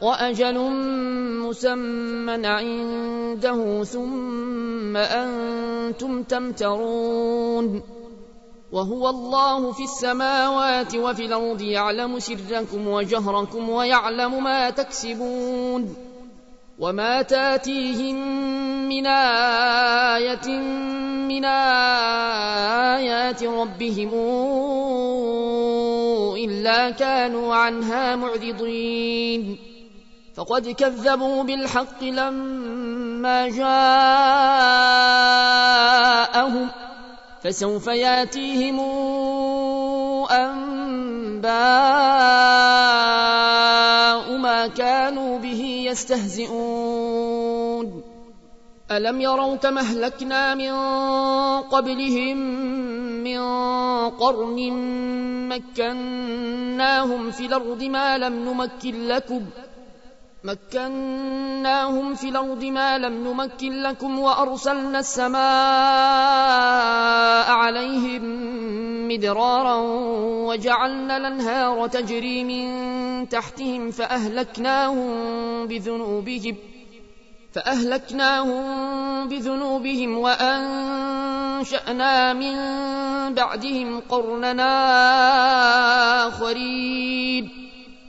وأجل مسمى عنده ثم أنتم تمترون. وهو الله في السماوات وفي الأرض يعلم سركم وجهركم ويعلم ما تكسبون. وما تأتيهم من آية من آيات ربهم إلا كانوا عنها معرضين. فقد كذبوا بالحق لما جاءهم فسوف ياتيهم أنباء ما كانوا به يستهزئون ألم يروا كما أهلكنا من قبلهم من قرن مكناهم في الأرض ما لم نمكن لكم ۖ مكناهم في الأرض ما لم نمكن لكم وأرسلنا السماء عليهم مدرارا وجعلنا الأنهار تجري من تحتهم فأهلكناهم بذنوبهم فأهلكناهم بذنوبهم وأنشأنا من بعدهم قرننا آخرين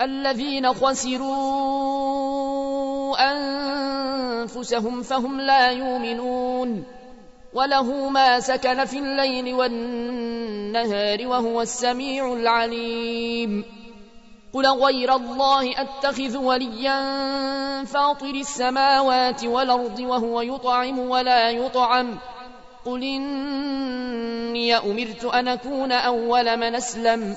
الذين خسروا أنفسهم فهم لا يؤمنون وله ما سكن في الليل والنهار وهو السميع العليم قل غير الله أتخذ وليا فاطر السماوات والأرض وهو يطعم ولا يطعم قل إني أمرت أن أكون أول من أسلم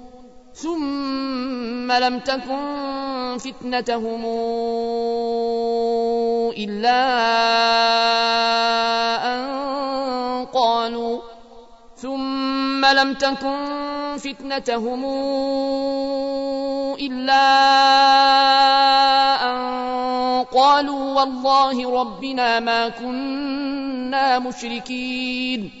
ثم لم تكن فتنتهم إلا أن قالوا ثم لم تكن فتنتهم إلا أن قالوا والله ربنا ما كنا مشركين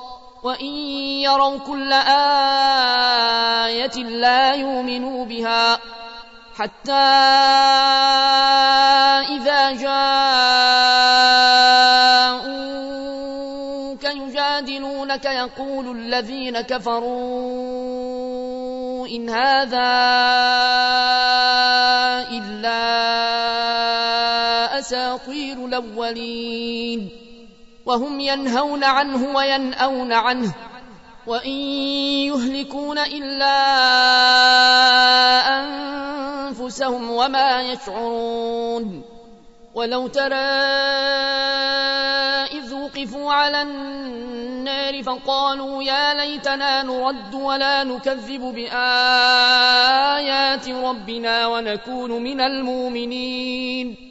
وإن يروا كل آية لا يؤمنوا بها حتى إذا جاءوك يجادلونك يقول الذين كفروا إن هذا إلا أساطير الأولين وهم ينهون عنه وينأون عنه وإن يهلكون إلا أنفسهم وما يشعرون ولو ترى إذ وقفوا على النار فقالوا يا ليتنا نرد ولا نكذب بآيات ربنا ونكون من المؤمنين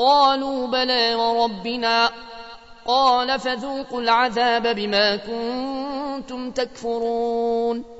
قالوا بلى وربنا. قال فذوقوا العذاب بما كنتم تكفرون.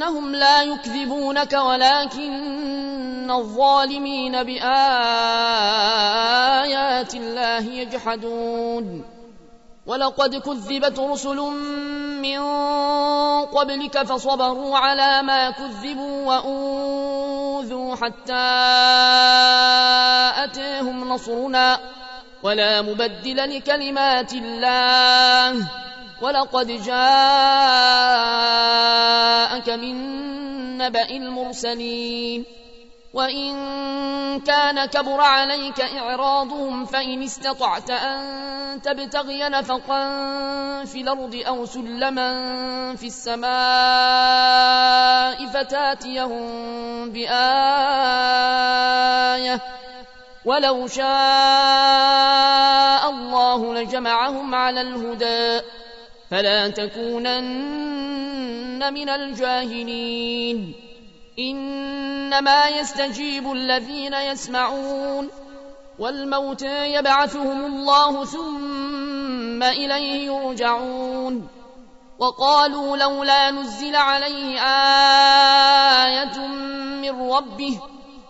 فإنهم لا يكذبونك ولكن الظالمين بآيات الله يجحدون. ولقد كذبت رسل من قبلك فصبروا على ما كذبوا وأوذوا حتى أتاهم نصرنا. ولا مبدل لكلمات الله. ولقد جاءك من نبأ المرسلين وإن كان كبر عليك إعراضهم فإن استطعت أن تبتغي نفقا في الأرض أو سلما في السماء فتاتيهم بآية ولو شاء الله لجمعهم على الهدى فلا تكونن من الجاهلين. إنما يستجيب الذين يسمعون والموت يبعثهم الله ثم إليه يرجعون. وقالوا لولا نزل عليه آية من ربه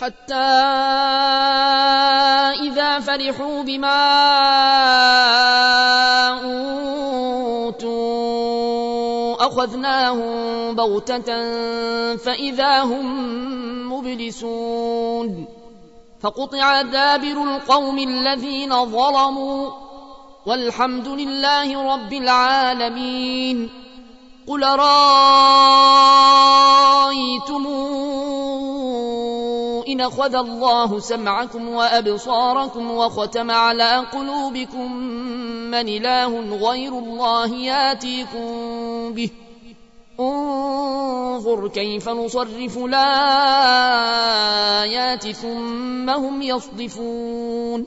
حتى إذا فرحوا بما أوتوا أخذناهم بغتة فإذا هم مبلسون فقطع دابر القوم الذين ظلموا والحمد لله رب العالمين قل رأيتم إن أخذ الله سمعكم وأبصاركم وختم على قلوبكم من إله غير الله ياتيكم به. انظر كيف نصرف الآيات ثم هم يصدفون.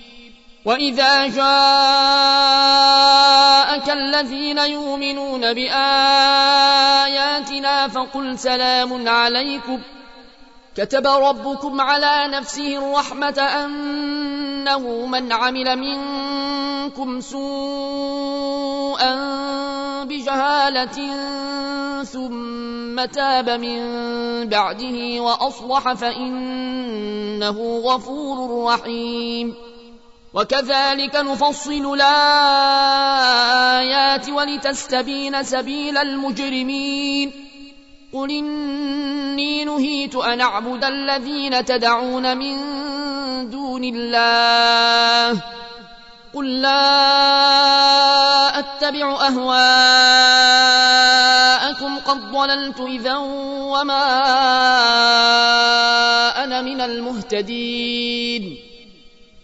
وإذا جاءك الذين يؤمنون بآياتنا فقل سلام عليكم كتب ربكم على نفسه الرحمة أنه من عمل منكم سوءا بجهالة ثم تاب من بعده وأصلح فإنه غفور رحيم وكذلك نفصل الآيات ولتستبين سبيل المجرمين. قل إني نهيت أن أعبد الذين تدعون من دون الله. قل لا أتبع أهواءكم. قد ضللت إذا وما أنا من المهتدين.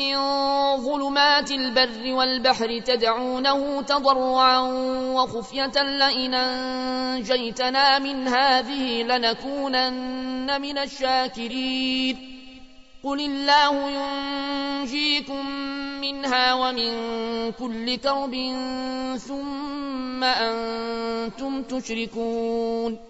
من ظلمات البر والبحر تدعونه تضرعا وخفية لئن أنجيتنا من هذه لنكونن من الشاكرين. قل الله ينجيكم منها ومن كل كرب ثم أنتم تشركون.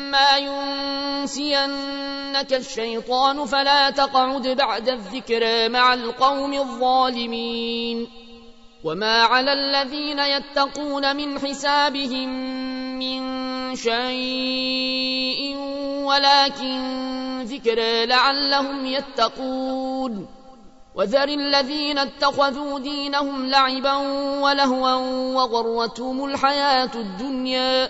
وإما ينسينك الشيطان فلا تقعد بعد الذكرى مع القوم الظالمين وما على الذين يتقون من حسابهم من شيء ولكن ذكرى لعلهم يتقون وذر الذين اتخذوا دينهم لعبا ولهوا وغرتهم الحياة الدنيا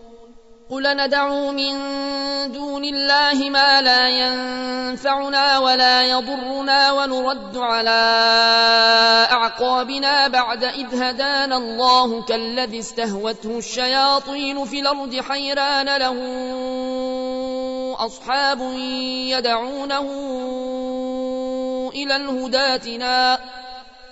قل ندعو من دون الله ما لا ينفعنا ولا يضرنا ونرد على أعقابنا بعد إذ هدانا الله كالذي استهوته الشياطين في الأرض حيران له أصحاب يدعونه إلى الهداتنا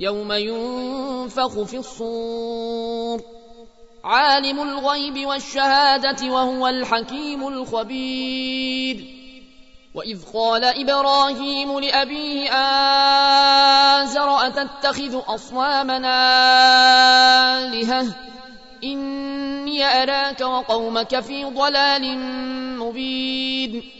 يوم ينفخ في الصور. عالم الغيب والشهادة وهو الحكيم الخبير. وإذ قال إبراهيم لأبيه آزر أتتخذ أصنامنا آلهة؟ إني أراك وقومك في ضلال مبين.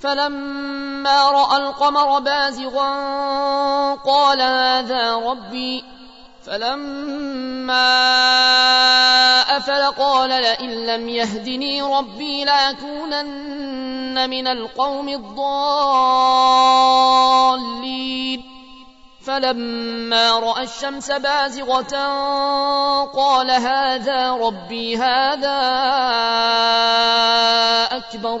فلما رأى القمر بازغا قال هذا ربي. فلما أفل قال لئن لم يهدني ربي لأكونن من القوم الضالين. فلما رأى الشمس بازغة قال هذا ربي هذا أكبر.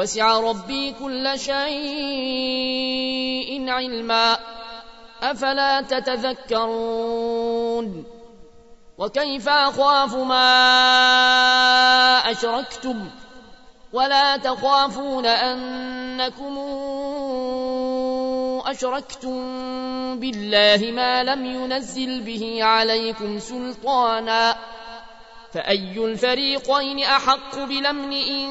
وسع ربي كل شيء علما. أفلا تتذكرون؟ وكيف أخاف ما أشركتم؟ ولا تخافون أنكم أشركتم بالله ما لم ينزل به عليكم سلطانا. فأي الفريقين أحق بلمن إن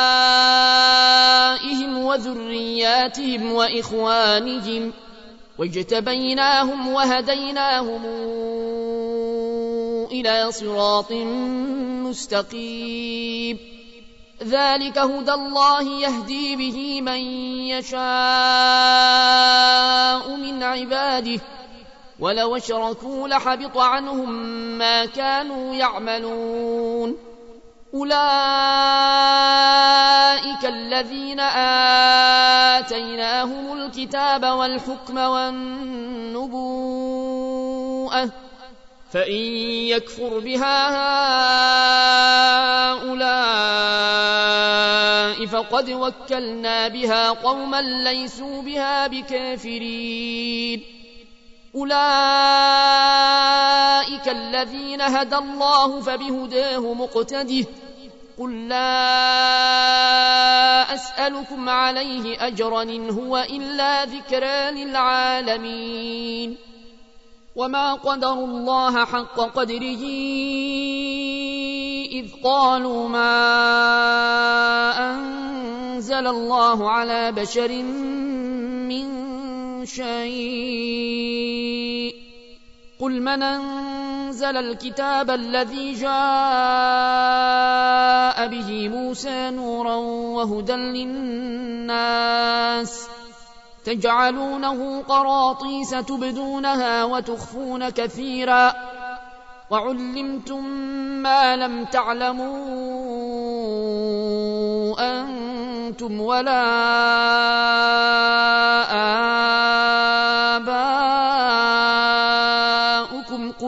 وذرياتهم وإخوانهم واجتبيناهم وهديناهم إلى صراط مستقيم. ذلك هدى الله يهدي به من يشاء من عباده. ولو أشركوا لحبط عنهم ما كانوا يعملون. أولئك الذين آتيناهم الكتاب والحكم والنبوءة. فإن يكفر بها هؤلاء فقد وكلنا بها قوما ليسوا بها بكافرين. أولئك الذين هدى الله فبهداه مقتده. قل لا أسألكم عليه أجرا إن هو إلا ذكرى للعالمين. وما قدروا الله حق قدره إذ قالوا ما أنزل الله على بشر من شيء. قل من أنزل الكتاب الذي جاء به موسى نورا وهدى للناس تجعلونه قراطيس تبدونها وتخفون كثيرا. وعلمتم ما لم تعلموا أنتم ولا اباؤكم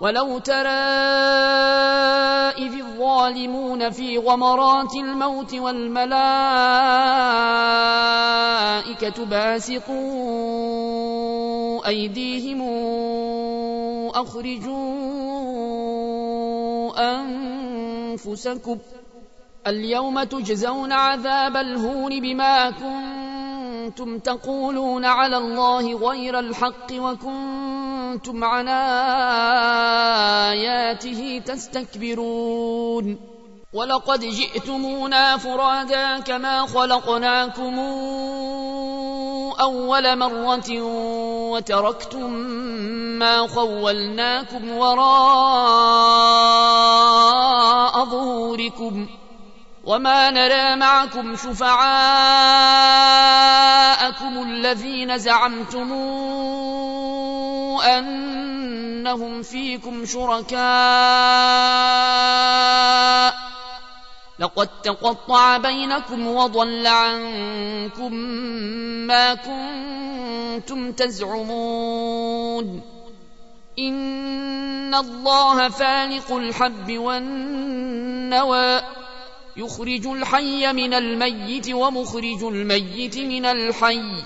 ولو ترى إذ الظالمون في غمرات الموت والملائكة باسطوا أيديهم أخرجوا أنفسكم اليوم تجزون عذاب الهون بما كنتم تقولون على الله غير الحق وكنتم عن آياته تستكبرون ولقد جئتمونا فرادا كما خلقناكم أول مرة وتركتم ما خولناكم وراء ظهوركم وما نرى معكم شفعاءكم الذين زعمتم انهم فيكم شركاء لقد تقطع بينكم وضل عنكم ما كنتم تزعمون ان الله فالق الحب والنوى يخرج الحي من الميت ومخرج الميت من الحي.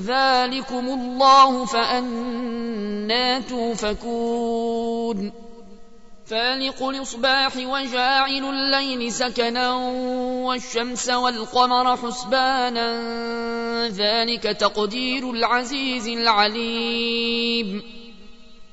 ذلكم الله فأنا توفكون. فالق الإصباح وجاعل الليل سكنا والشمس والقمر حسبانا. ذلك تقدير العزيز العليم.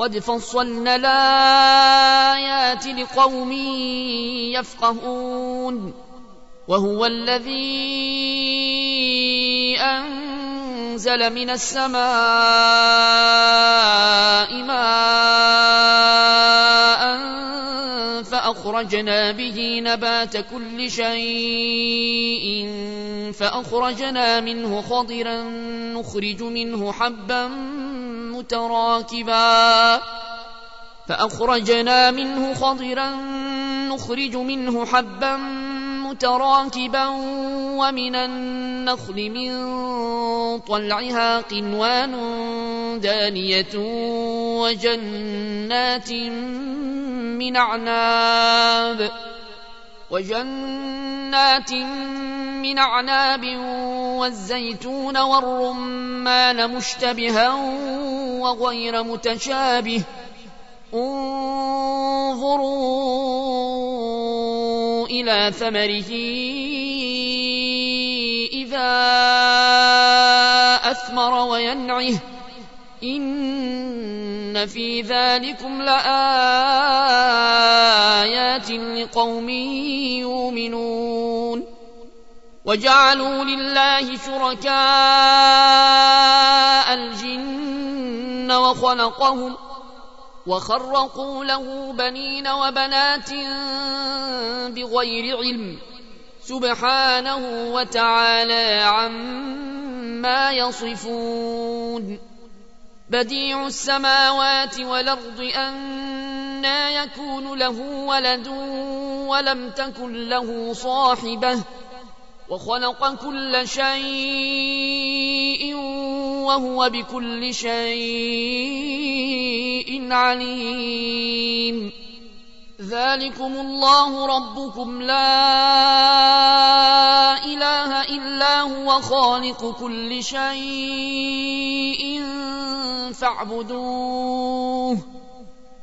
قد فصلنا الآيات لقوم يفقهون وهو الذي أنزل من السماء ماء فأخرجنا به نبات كل شيء فأخرجنا منه خضرا نخرج منه حبا متراكبا فأخرجنا منه خضرا نخرج منه حبا متراكبا ومن النخل من طلعها قنوان دانية وجنات من أعناب وجنات من أعناب والزيتون والرمان مشتبها وغير متشابه انظروا إلى ثمره إذا أثمر وينعه. إن في ذلكم لآيات لقوم يؤمنون. وجعلوا لله شركاء الجن وخلقهم وخرقوا له بنين وبنات بغير علم سبحانه وتعالى عما يصفون بديع السماوات والأرض انى يكون له ولد ولم تكن له صاحبة وخلق كل شيء وهو بكل شيء عليم. ذلكم الله ربكم. لا إله إلا هو خالق كل شيء فاعبدوه.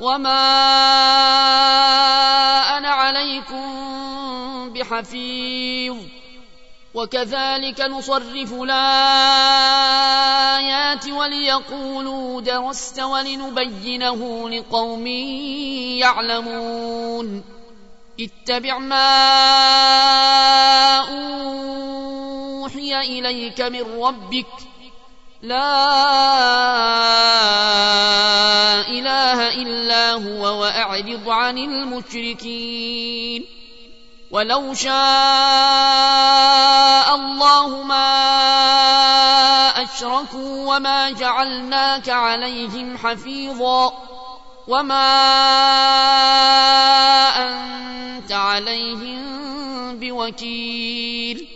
وما أنا عليكم بحفيظ وكذلك نصرف الايات وليقولوا درست ولنبينه لقوم يعلمون اتبع ما اوحي اليك من ربك لا إله إلا هو وأعرض عن المشركين. ولو شاء الله ما أشركوا وما جعلناك عليهم حفيظا وما أنت عليهم بوكيل.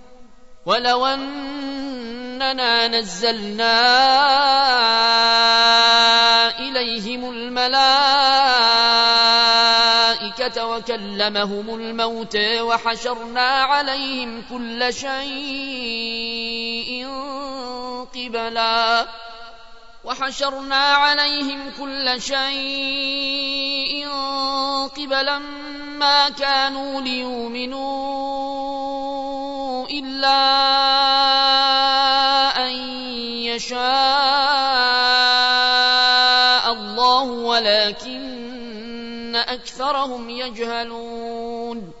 ولو أننا نزلنا إليهم الملائكة وكلمهم الموت وحشرنا عليهم كل شيء قبلا وحشرنا عليهم كل شيء قبلا ما كانوا ليؤمنوا إلا أن يشاء الله ولكن أكثرهم يجهلون.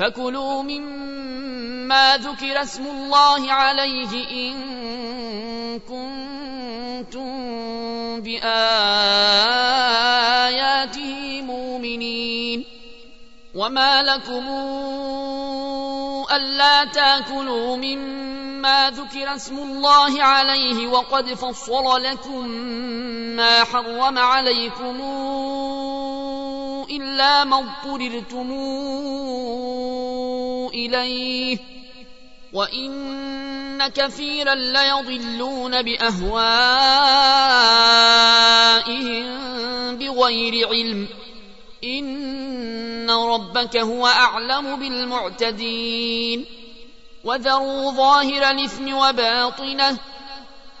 فكلوا مما ذكر اسم الله عليه إن كنتم بآياته مؤمنين. وما لكم ألا تاكلوا مما ذكر اسم الله عليه وقد فصل لكم ما حرم عليكم إلا ما اضطررتم إليه وإن كثيرا ليضلون بأهوائهم بغير علم إن ربك هو أعلم بالمعتدين وذروا ظاهر الإثم وباطنه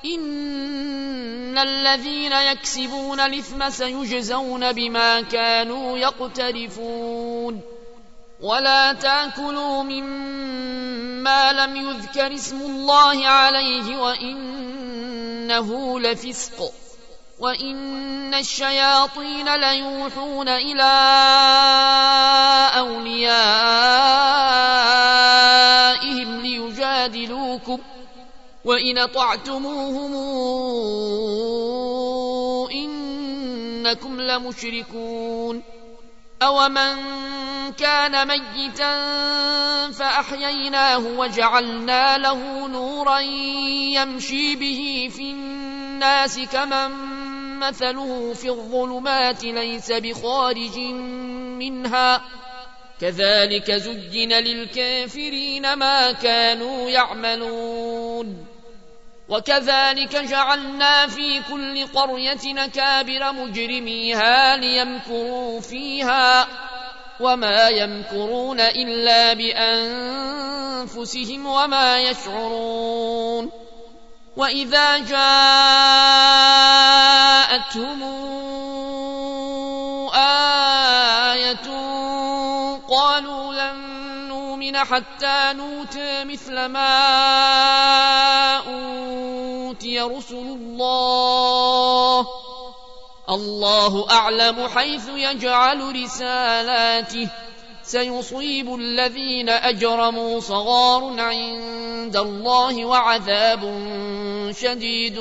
إن الذين يكسبون الإثم سيجزون بما كانوا يقترفون ولا تاكلوا مما لم يذكر اسم الله عليه وانه لفسق وان الشياطين ليوحون إلى اوليائهم ليجادلوكم وان طعتموهم انكم لمشركون أومن كان ميتا فأحييناه وجعلنا له نورا يمشي به في الناس كمن مثله في الظلمات ليس بخارج منها كذلك زجن للكافرين ما كانوا يعملون وكذلك جعلنا في كل قرية نكابر مجرميها ليمكروا فيها وما يمكرون إلا بأنفسهم وما يشعرون وإذا جاءتهم آية قالوا لن نؤمن حتى نوتى مثل ما أوتي رسل الله. الله أعلم حيث يجعل رسالاته. سيصيب الذين أجرموا صغار عند الله وعذاب شديد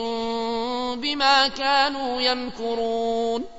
بما كانوا يمكرون.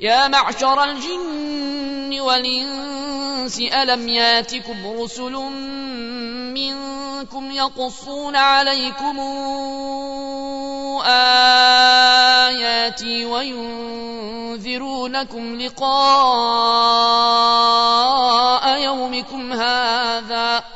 يا معشر الجن والإنس ألم ياتكم رسل منكم يقصون عليكم آياتي وينذرونكم لقاء يومكم هذا؟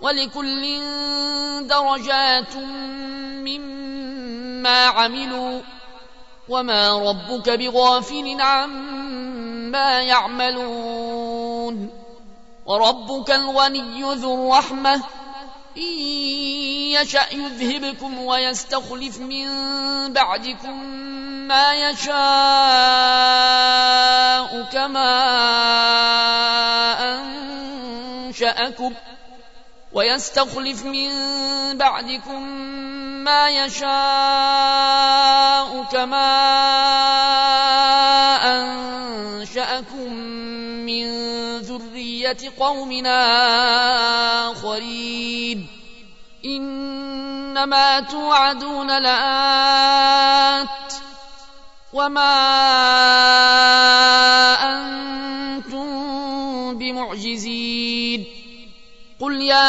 ولكل درجات مما عملوا وما ربك بغافل عما يعملون وربك الغني ذو الرحمة إن يشأ يذهبكم ويستخلف من بعدكم ما يشاء كما أنشأكم ويستخلف من بعدكم ما يشاء كما أنشأكم من ذرية قومنا آخرين. إنما توعدون لآت وما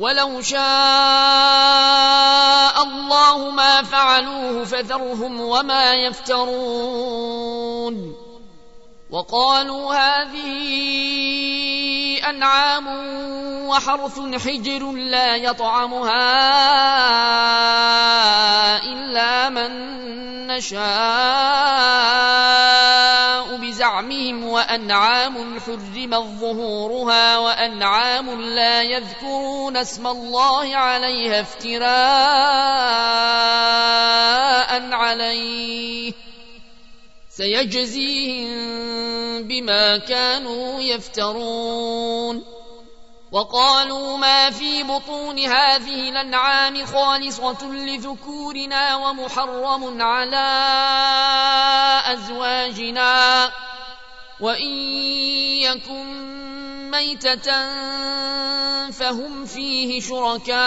ولو شاء الله ما فعلوه فذرهم وما يفترون. وقالوا هذه أنعام وحرث حجر لا يطعمها إلا من نشاء. بزعمهم وأنعام حرمت ظهورها وأنعام لا يذكرون اسم الله عليها افتراء عليه. سيجزيهم بما كانوا يفترون. وقالوا ما في بطون هذه الأنعام خالصة لذكورنا ومحرم على أزواجنا. وإن يكن ميتة فهم فيه شركاء.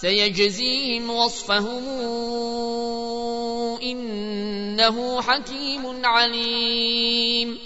سيجزيهم وصفهم إنه حكيم عليم.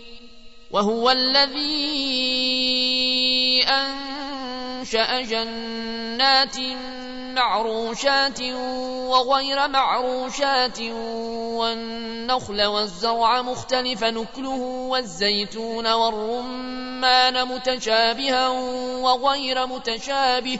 وهو الذي أنشأ جنات معروشات وغير معروشات والنخل والزرع مختلف نكله والزيتون والرمان متشابها وغير متشابه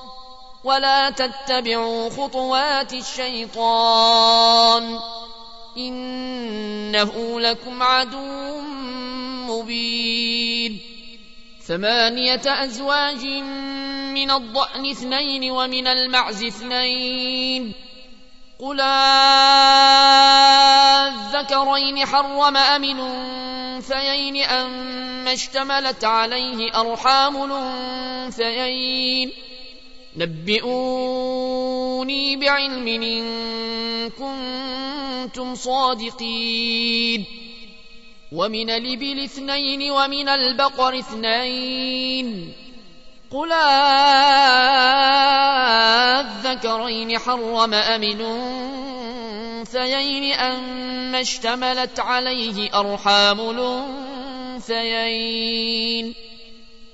ولا تتبعوا خطوات الشيطان إنه لكم عدو مبين. ثمانية أزواج من الضأن اثنين ومن المعز اثنين. قل الذكرين حرم أم الأنثيين أما اشتملت عليه أرحام الأنثيين. نبئوني بعلم إن كنتم صادقين. ومن الإبل اثنين ومن البقر اثنين. قل الذكرين حرم أم الأنثيين أما اشتملت عليه أرحام الأنثيين.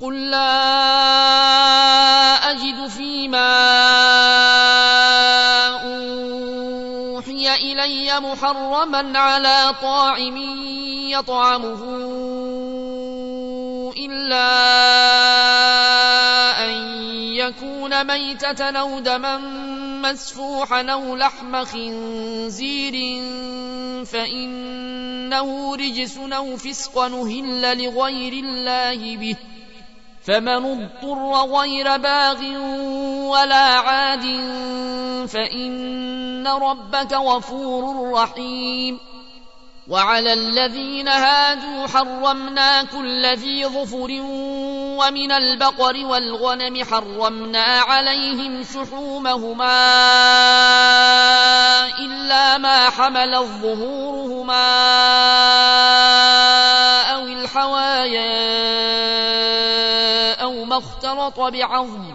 قل لا أجد فيما أوحي إلي محرما على طاعم يطعمه إلا أن يكون ميتة أو دما مسفوحا أو لحم خنزير فإنه رجس أو فسق نهل لغير الله به فمن اضطر غير باغ ولا عاد فإن ربك غفور رحيم. وعلى الذين هادوا حرمنا كل ذي ظفر ومن البقر والغنم حرمنا عليهم شحومهما إلا ما حمل ظهورهما أو الحوايا أو ما اختلط بعظم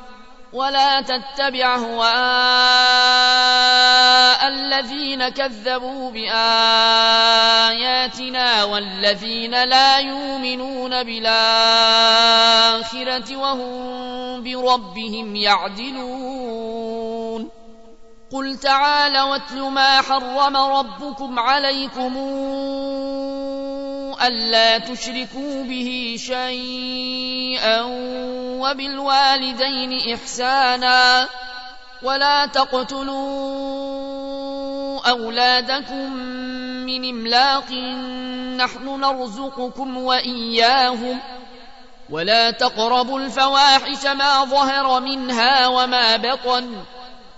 ولا تتبع هواء الذين كذبوا بآياتنا والذين لا يؤمنون بالآخرة وهم بربهم يعدلون. قل تعالوا واتل ما حرم ربكم عليكم ألا تشركوا به شيئا وبالوالدين إحسانا ولا تقتلوا أولادكم من إملاق نحن نرزقكم وإياهم ولا تقربوا الفواحش ما ظهر منها وما بطن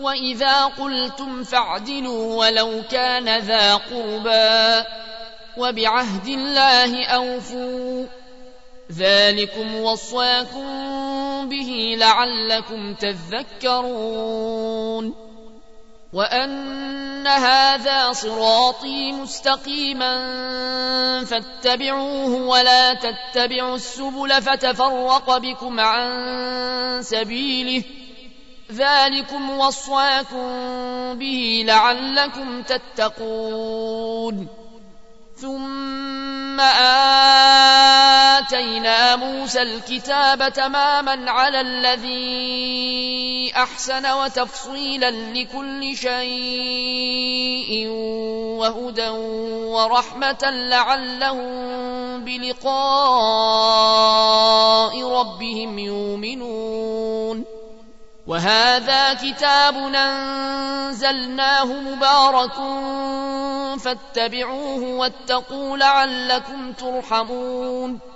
وإذا قلتم فاعدلوا ولو كان ذا قربى وبعهد الله أوفوا ذلكم وصاكم به لعلكم تذكرون وأن هذا صراطي مستقيما فاتبعوه ولا تتبعوا السبل فتفرق بكم عن سبيله ذلكم وصاكم به لعلكم تتقون. ثم آتينا موسى الكتاب تماما على الذي أحسن وتفصيلا لكل شيء وهدى ورحمة لعلهم بلقاء ربهم يؤمنون. وهذا كتاب أنزلناه مبارك فاتبعوه واتقوا لعلكم ترحمون.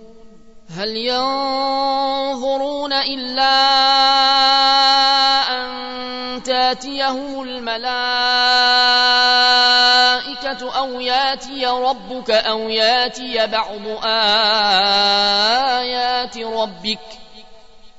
هل ينظرون إلا أن تاتيهم الملائكة أو ياتي ربك أو ياتي بعض آيات ربك؟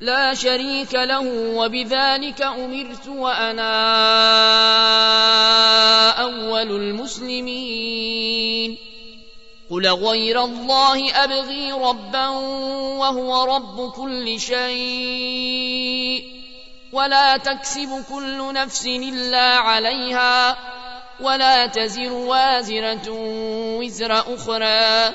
لا شريك له وبذلك أمرت وأنا أول المسلمين. قل غير الله أبغي ربا وهو رب كل شيء ولا تكسب كل نفس إلا عليها ولا تزر وازرة وزر أخرى.